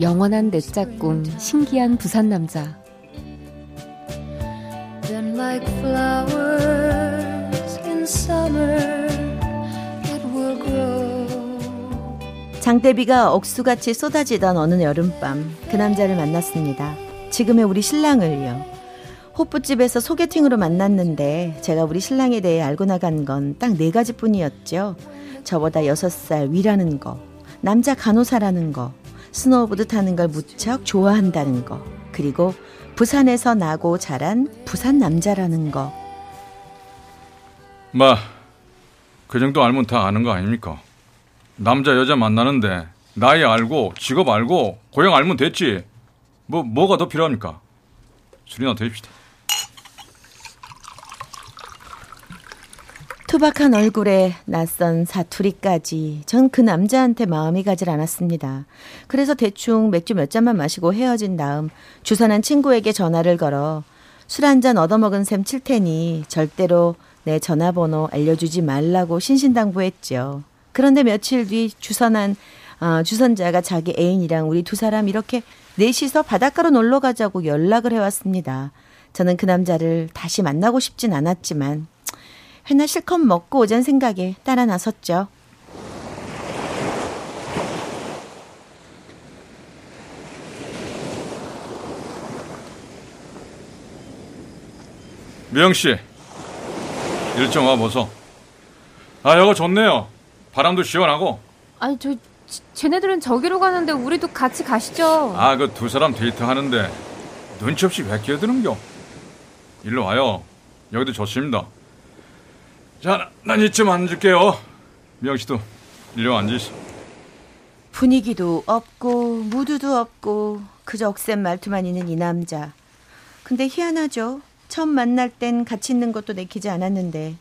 영원한 내 짝꿍 신기한 부산 남자 like summer, 장대비가 억수같이 쏟아지던 어느 여름밤 그 남자를 만났습니다. 지금의 우리 신랑을요. 호프집에서 소개팅으로 만났는데 제가 우리 신랑에 대해 알고 나간 건 딱 네 가지뿐이었죠. 저보다 여섯 살 위라는 거, 남자 간호사라는 거, 스노우보드 타는 걸 무척 좋아한다는 거, 그리고 부산에서 나고 자란 부산 남자라는 거. 마, 그 정도 알면 다 아는 거 아닙니까? 남자 여자 만나는데 나이 알고 직업 알고 고향 알면 됐지. 뭐 뭐가 더 필요합니까? 술이나 드립시다. 투박한 얼굴에 낯선 사투리까지 전 그 남자한테 마음이 가질 않았습니다. 그래서 대충 맥주 몇 잔만 마시고 헤어진 다음 주선한 친구에게 전화를 걸어 술 한 잔 얻어먹은 셈 칠 테니 절대로 내 전화번호 알려주지 말라고 신신당부했죠. 그런데 며칠 뒤 주선한 어, 주선자가 자기 애인이랑 우리 두 사람 이렇게 넷이서 바닷가로 놀러 가자고 연락을 해왔습니다. 저는 그 남자를 다시 만나고 싶진 않았지만 회나 실컷 먹고 오잔 생각에 따라 나섰죠. 미영 씨, 일정 와 보소. 아, 여거 좋네요. 바람도 시원하고. 아니, 저 쟤네들은 저기로 가는데 우리도 같이 가시죠. 아, 그 두 사람 데이트 하는데 눈치 없이 왜 끼어드는겨? 일로 와요. 여기도 좋습니다. 자, 난 이쯤 앉을게요. 미영 씨도 일로 앉으시. 분위기도 없고 무드도 없고 그저 억센 말투만 있는 이 남자. 근데 희한하죠. 처음 만날 땐 같이 있는 것도 내키지 않았는데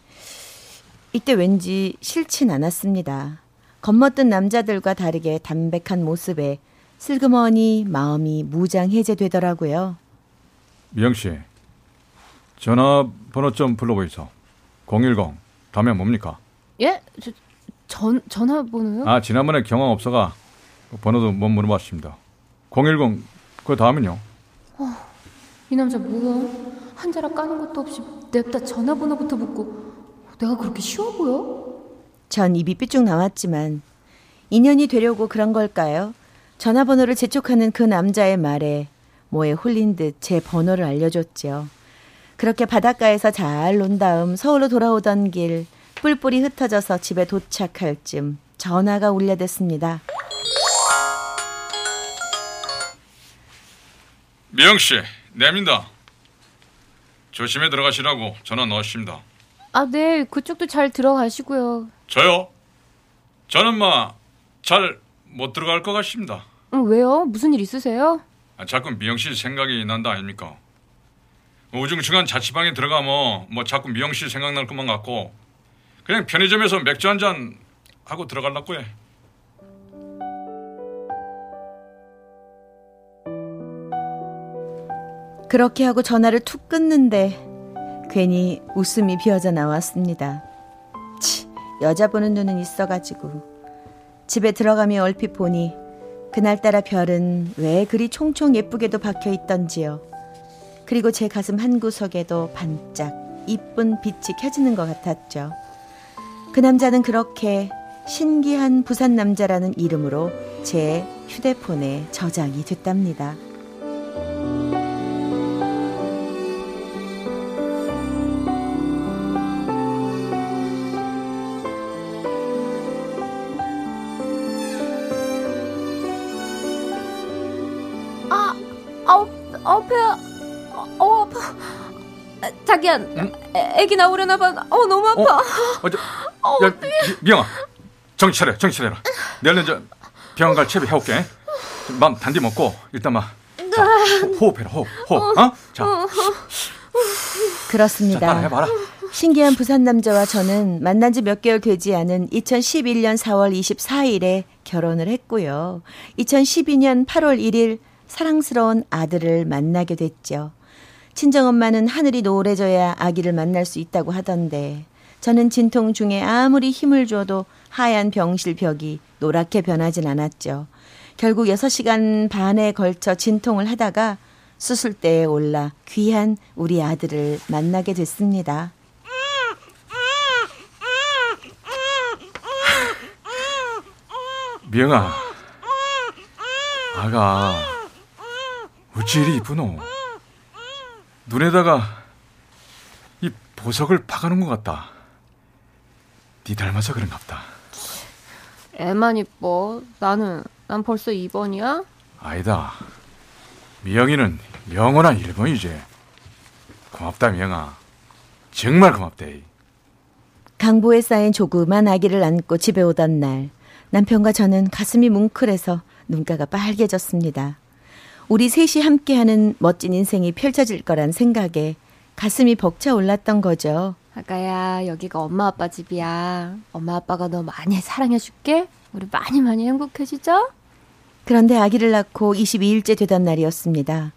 이때 왠지 싫진 않았습니다. 겉멋든 남자들과 다르게 담백한 모습에 슬그머니 마음이 무장해제되더라고요. 미영 씨, 전화번호 좀 불러보이소. 010 다음에 뭡니까? 예? 저, 전, 전화번호요? 아, 지난번에 없어가 번호도 못 물어봤습니다. 010, 그 다음은요? 어, 이 남자 뭐야? 한 자락 까는 것도 없이 냅다 전화번호부터 묻고 내가 그렇게 쉬워 보여? 전 입이 삐쭉 나왔지만 인연이 되려고 그런 걸까요? 전화번호를 재촉하는 그 남자의 말에 뭐에 홀린 듯 제 번호를 알려줬죠. 그렇게 바닷가에서 잘 논 다음 서울로 돌아오던 길 뿔뿔이 흩어져서 집에 도착할 쯤 전화가 울려댔습니다. 미영 씨, 내민다. 조심해 들어가시라고 전화 넣으십니다. 아, 네. 그쪽도 잘 들어가시고요. 저요? 저는 막잘 못 들어갈 것 같습니다. 어, 왜요? 무슨 일 있으세요? 아, 자꾸 미영 씨 생각이 난다 아닙니까? 우중충한 자취방에 들어가면 뭐 자꾸 미영 씨 생각날 것만 같고 그냥 편의점에서 맥주 한 잔 하고 들어갈라고 해. 그렇게 하고 전화를 툭 끊는데 괜히 웃음이 비어져 나왔습니다. 치, 여자 보는 눈은 있어가지고 집에 들어가며 얼핏 보니 그날따라 별은 왜 그리 총총 예쁘게도 박혀 있던지요. 그리고 제 가슴 한 구석에도 반짝 이쁜 빛이 켜지는 것 같았죠. 그 남자는 그렇게 신기한 부산 남자라는 이름으로 제 휴대폰에 저장이 됐답니다. 아, 아, 아, 배야. 어 아파. 자기야, 응? 애기 나오려나 봐. 어 너무 아파. 어, 어, 저, 어, 야, 미, 영아 정신 차려, 정신 차려라. 내가 저 병원 갈 채비 해올게. 맘 단디 먹고 일단 막 네. 자, 호흡해라, 호흡, 호흡. 어? 자, 자, 그렇습니다. 따라해봐라. 신기한 부산 남자와 저는 만난 지 몇 개월 되지 않은 2011년 4월 24일에 결혼을 했고요. 2012년 8월 1일 사랑스러운 아들을 만나게 됐죠. 친정엄마는 하늘이 노래져야 아기를 만날 수 있다고 하던데 저는 진통 중에 아무리 힘을 줘도 하얀 병실 벽이 노랗게 변하진 않았죠. 결국 6시간 반에 걸쳐 진통을 하다가 수술대에 올라 귀한 우리 아들을 만나게 됐습니다. 미영아, 아가, 어찌 이리 이쁘노? 눈에다가 이 보석을 박아놓은 것 같다. 네 닮아서 그런갑다. 애만 이뻐. 나는 난 벌써 2번이야? 아니다. 미영이는 영원한 1번이지. 고맙다, 미영아. 정말 고맙다. 이. 강보에 쌓인 조그만 아기를 안고 집에 오던 날 남편과 저는 가슴이 뭉클해서 눈가가 빨개졌습니다. 우리 셋이 함께하는 멋진 인생이 펼쳐질 거란 생각에 가슴이 벅차 올랐던 거죠. 아가야, 여기가 엄마 아빠 집이야. 엄마 아빠가 너 많이 사랑해줄게. 우리 많이 많이 행복해지자. 그런데 아기를 낳고 22일째 되던 날이었습니다.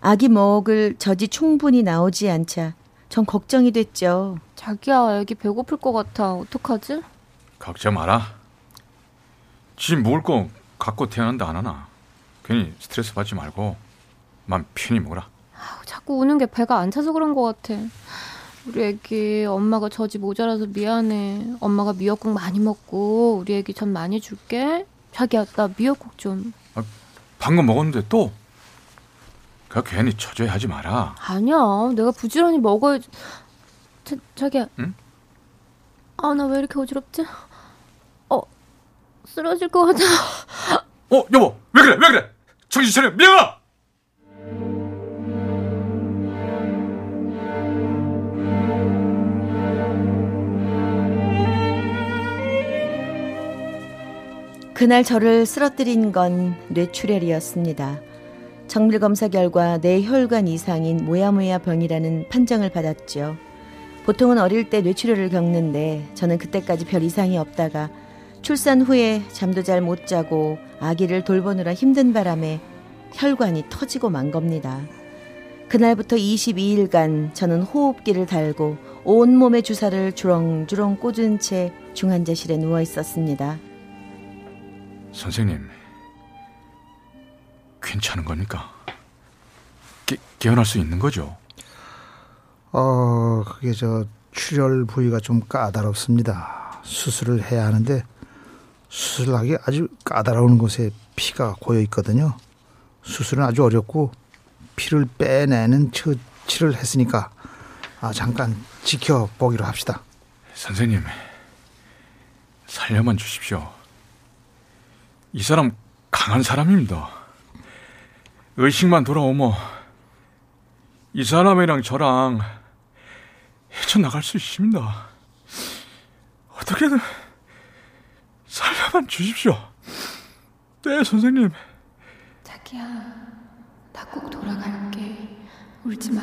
아기 먹을 젖이 충분히 나오지 않자 전 걱정이 됐죠. 자기야, 애기 배고플 것 같아. 어떡하지? 걱정 마라. 지 먹을 거 갖고 태어난다 안 하나. 괜히 스트레스 받지 말고 맘 편히 먹어라. 아우, 자꾸 우는 게 배가 안 차서 그런 것 같아. 우리 애기 엄마가 젖이 모자라서 미안해. 엄마가 미역국 많이 먹고 우리 애기 젖 많이 줄게. 자기야, 나 미역국 좀. 방금 먹었는데 또? 그 괜히 처져야 하지 마라. 아니야, 내가 부지런히 먹어야지. 자, 자기야. 응? 아, 나 왜 이렇게 어지럽지? 어, 쓰러질 것 같아. 어, 여보, 왜 그래, 왜 그래? 정신 차려, 미영아! 그날 저를 쓰러뜨린 건 뇌출혈이었습니다. 정밀 검사 결과 뇌혈관 이상인 모야모야 병이라는 판정을 받았죠. 보통은 어릴 때 뇌출혈을 겪는데 저는 그때까지 별 이상이 없다가 출산 후에 잠도 잘 못 자고 아기를 돌보느라 힘든 바람에 혈관이 터지고 만 겁니다. 그날부터 22일간 저는 호흡기를 달고 온몸에 주사를 주렁주렁 꽂은 채 중환자실에 누워 있었습니다. 선생님, 괜찮은 겁니까? 깨, 깨어날 수 있는 거죠? 어, 그게 저 출혈 부위가 좀 까다롭습니다. 수술을 해야 하는데 수술하기 아주 까다로운 곳에 피가 고여 있거든요. 수술은 아주 어렵고 피를 빼내는 처치를 했으니까 아, 잠깐 지켜보기로 합시다. 선생님, 살려만 주십시오. 이 사람 강한 사람입니다. 의식만 돌아오면 이 사람이랑 저랑 헤쳐나갈 수 있습니다. 어떻게든 살려만 주십시오. 네, 선생님. 자기야, 나 꼭 돌아갈게. 울지 마.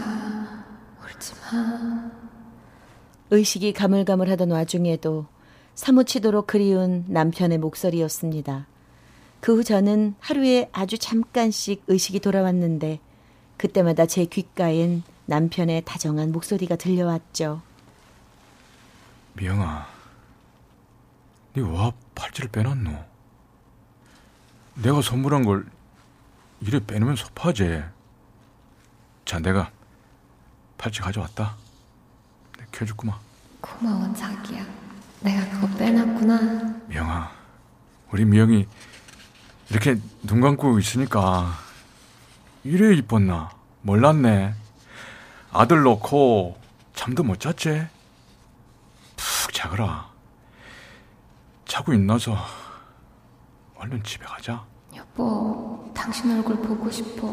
울지 마. 의식이 가물가물하던 와중에도 사무치도록 그리운 남편의 목소리였습니다. 그 후 저는 하루에 아주 잠깐씩 의식이 돌아왔는데 그때마다 제 귓가엔 남편의 다정한 목소리가 들려왔죠. 미영아, 네와 팔찌를 빼놨노? 내가 선물한 걸 이래 빼놓으면 섭하지. 자, 내가 팔찌 가져왔다. 내가 켜줬구만. 고마워, 자기야. 내가 그거 빼놨구나. 미영아, 우리 미영이 이렇게 눈 감고 있으니까 이래 이뻤나? 몰랐네. 아들 놓고 잠도 못 잤지? 푹 자거라. 자고 있나서 얼른 집에 가자. 여보, 당신 얼굴 보고 싶어.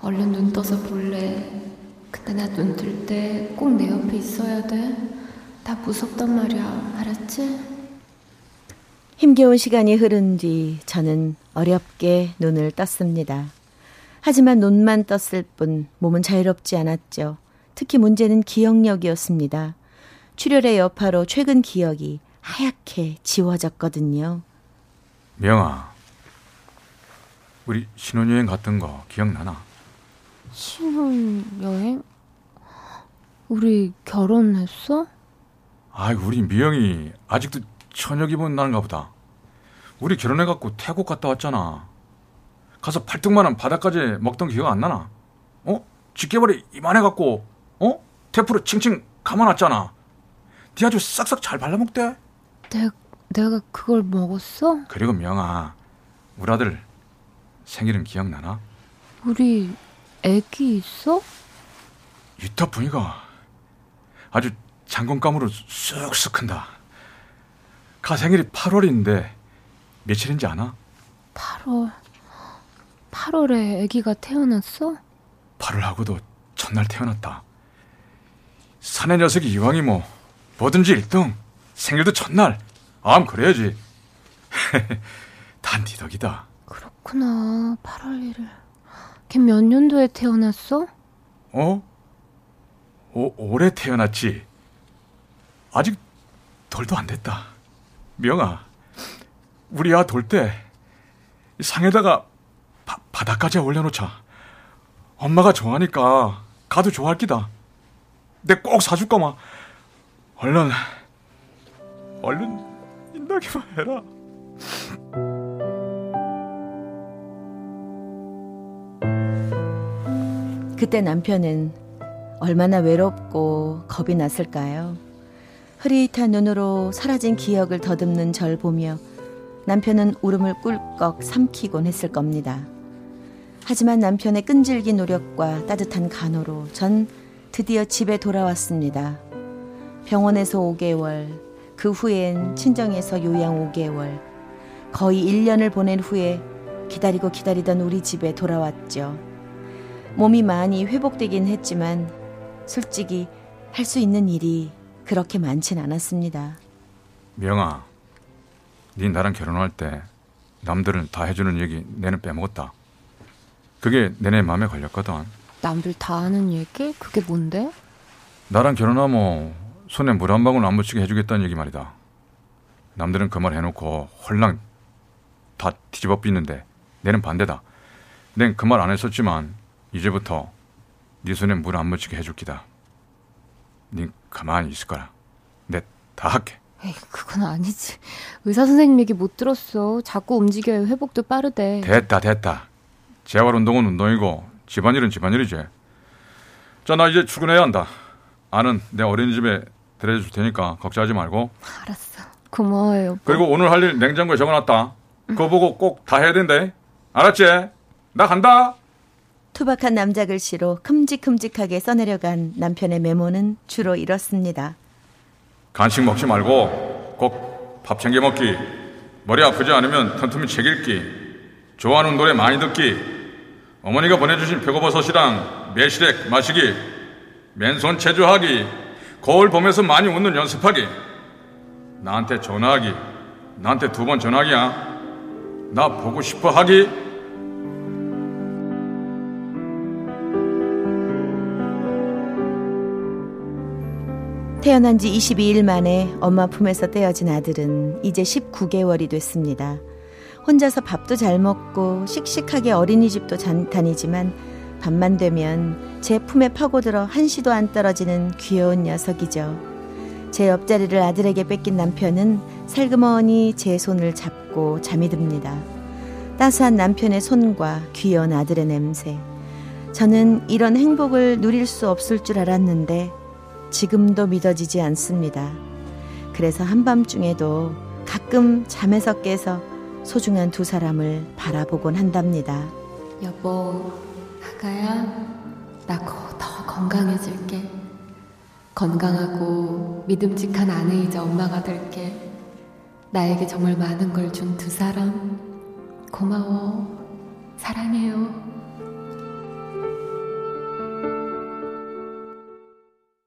얼른 눈 떠서 볼래. 근데 나 눈 뜰 때 꼭 내 옆에 있어야 돼. 나 무섭단 말이야. 알았지? 힘겨운 시간이 흐른 뒤 저는 어렵게 눈을 떴습니다. 하지만 눈만 떴을 뿐 몸은 자유롭지 않았죠. 특히 문제는 기억력이었습니다. 출혈의 여파로 최근 기억이 하얗게 지워졌거든요. 명아, 우리 신혼여행 갔던 거 기억나나? 신혼여행? 우리 결혼했어? 아, 우리 미영이 아직도 처녀 기분 나는가 보다. 우리 결혼해갖고 태국 갔다 왔잖아. 가서 팔뚝만한 바닥까지 먹던 기억 안 나나? 어? 집게벌이 이만해갖고, 어? 테프로 칭칭 감아놨잖아. 니 아주 싹싹 잘 발라먹대. 내, 내가 그걸 먹었어? 그리고 명아, 우리 아들 생일은 기억나나? 우리 애기 있어? 유타 분이가 아주 장건감으로 쑥쑥 큰다. 가 생일이 8월인데 며칠인지 아나? 8월 8월에 아기가 태어났어? 8월하고도 첫날 태어났다. 사내 녀석이 이왕이 뭐 뭐든지 1등 생일도 첫날 암 그래야지. 단네 덕이다. 그렇구나 8월 1일 걔 몇 년도에 태어났어? 어? 오, 올해 태어났지. 아직 돌도 안 됐다. 명아, 우리 아 돌 때 상에다가 바, 바닥까지 올려놓자. 엄마가 좋아하니까 가도 좋아할 기다. 내 꼭 사줄 거마. 얼른, 얼른 인다기만 해라. 그때 남편은 얼마나 외롭고 겁이 났을까요? 흐릿한 눈으로 사라진 기억을 더듬는 절 보며 남편은 울음을 꿀꺽 삼키곤 했을 겁니다. 하지만 남편의 끈질긴 노력과 따뜻한 간호로 전 드디어 집에 돌아왔습니다. 병원에서 5개월, 그 후엔 친정에서 요양 5개월, 거의 1년을 보낸 후에 기다리고 기다리던 우리 집에 돌아왔죠. 몸이 많이 회복되긴 했지만 솔직히 할 수 있는 일이 그렇게 많진 않았습니다. 명아, 네 나랑 결혼할 때 남들은 다 해주는 얘기 내는 빼먹었다. 그게 내내 마음에 걸렸거든. 남들 다 아는 얘기? 그게 뭔데? 나랑 결혼하면 손에 물 한 방울 안 묻히게 해주겠다는 얘기 말이다. 남들은 그 말 해놓고 홀랑 다 뒤집어 삐는데 내는 반대다. 낸 그 말 안 했었지만 이제부터 네 손에 물 안 묻히게 해줄 기다. 네 가만히 있을 거라. 내 다 할게. 에이 그건 아니지 의사 선생님 얘기 못 들었어 자꾸 움직여야 회복도 빠르대 됐다 됐다. 재활 운동은 운동이고 집안일은 집안일이지. 자 나 이제 출근해야 한다. 아는 내 어린이집에 데려다 줄 테니까 걱정하지 말고. 알았어 고마워요 여보. 그리고 오늘 할 일 냉장고에 적어놨다. 그거 보고 꼭 다 해야 된대. 알았지? 나 간다. 투박한 남자 글씨로 큼직큼직하게 써내려간 남편의 메모는 주로 이렇습니다. 간식 먹지 말고 꼭 밥 챙겨 먹기. 머리 아프지 않으면 틈틈이 책 읽기. 좋아하는 노래 많이 듣기. 어머니가 보내주신 표고버섯이랑 매실액 마시기. 맨손 체조하기. 거울 보면서 많이 웃는 연습하기. 나한테 전화하기. 나한테 두 번 전화하기야. 나 보고 싶어 하기. 태어난 지 22일 만에 엄마 품에서 떼어진 아들은 이제 19개월이 됐습니다. 혼자서 밥도 잘 먹고 씩씩하게 어린이집도 잔- 다니지만 밤만 되면 제 품에 파고들어 한시도 안 떨어지는 귀여운 녀석이죠. 제 옆자리를 아들에게 뺏긴 남편은 살그머니 제 손을 잡고 잠이 듭니다. 따스한 남편의 손과 귀여운 아들의 냄새. 저는 이런 행복을 누릴 수 없을 줄 알았는데 지금도 믿어지지 않습니다. 그래서 한밤중에도 가끔 잠에서 깨서 소중한 두 사람을 바라보곤 한답니다. 여보 아가야 나 더 건강해질게. 건강하고 믿음직한 아내이자 엄마가 될게. 나에게 정말 많은 걸 준 두 사람. 고마워. 사랑해요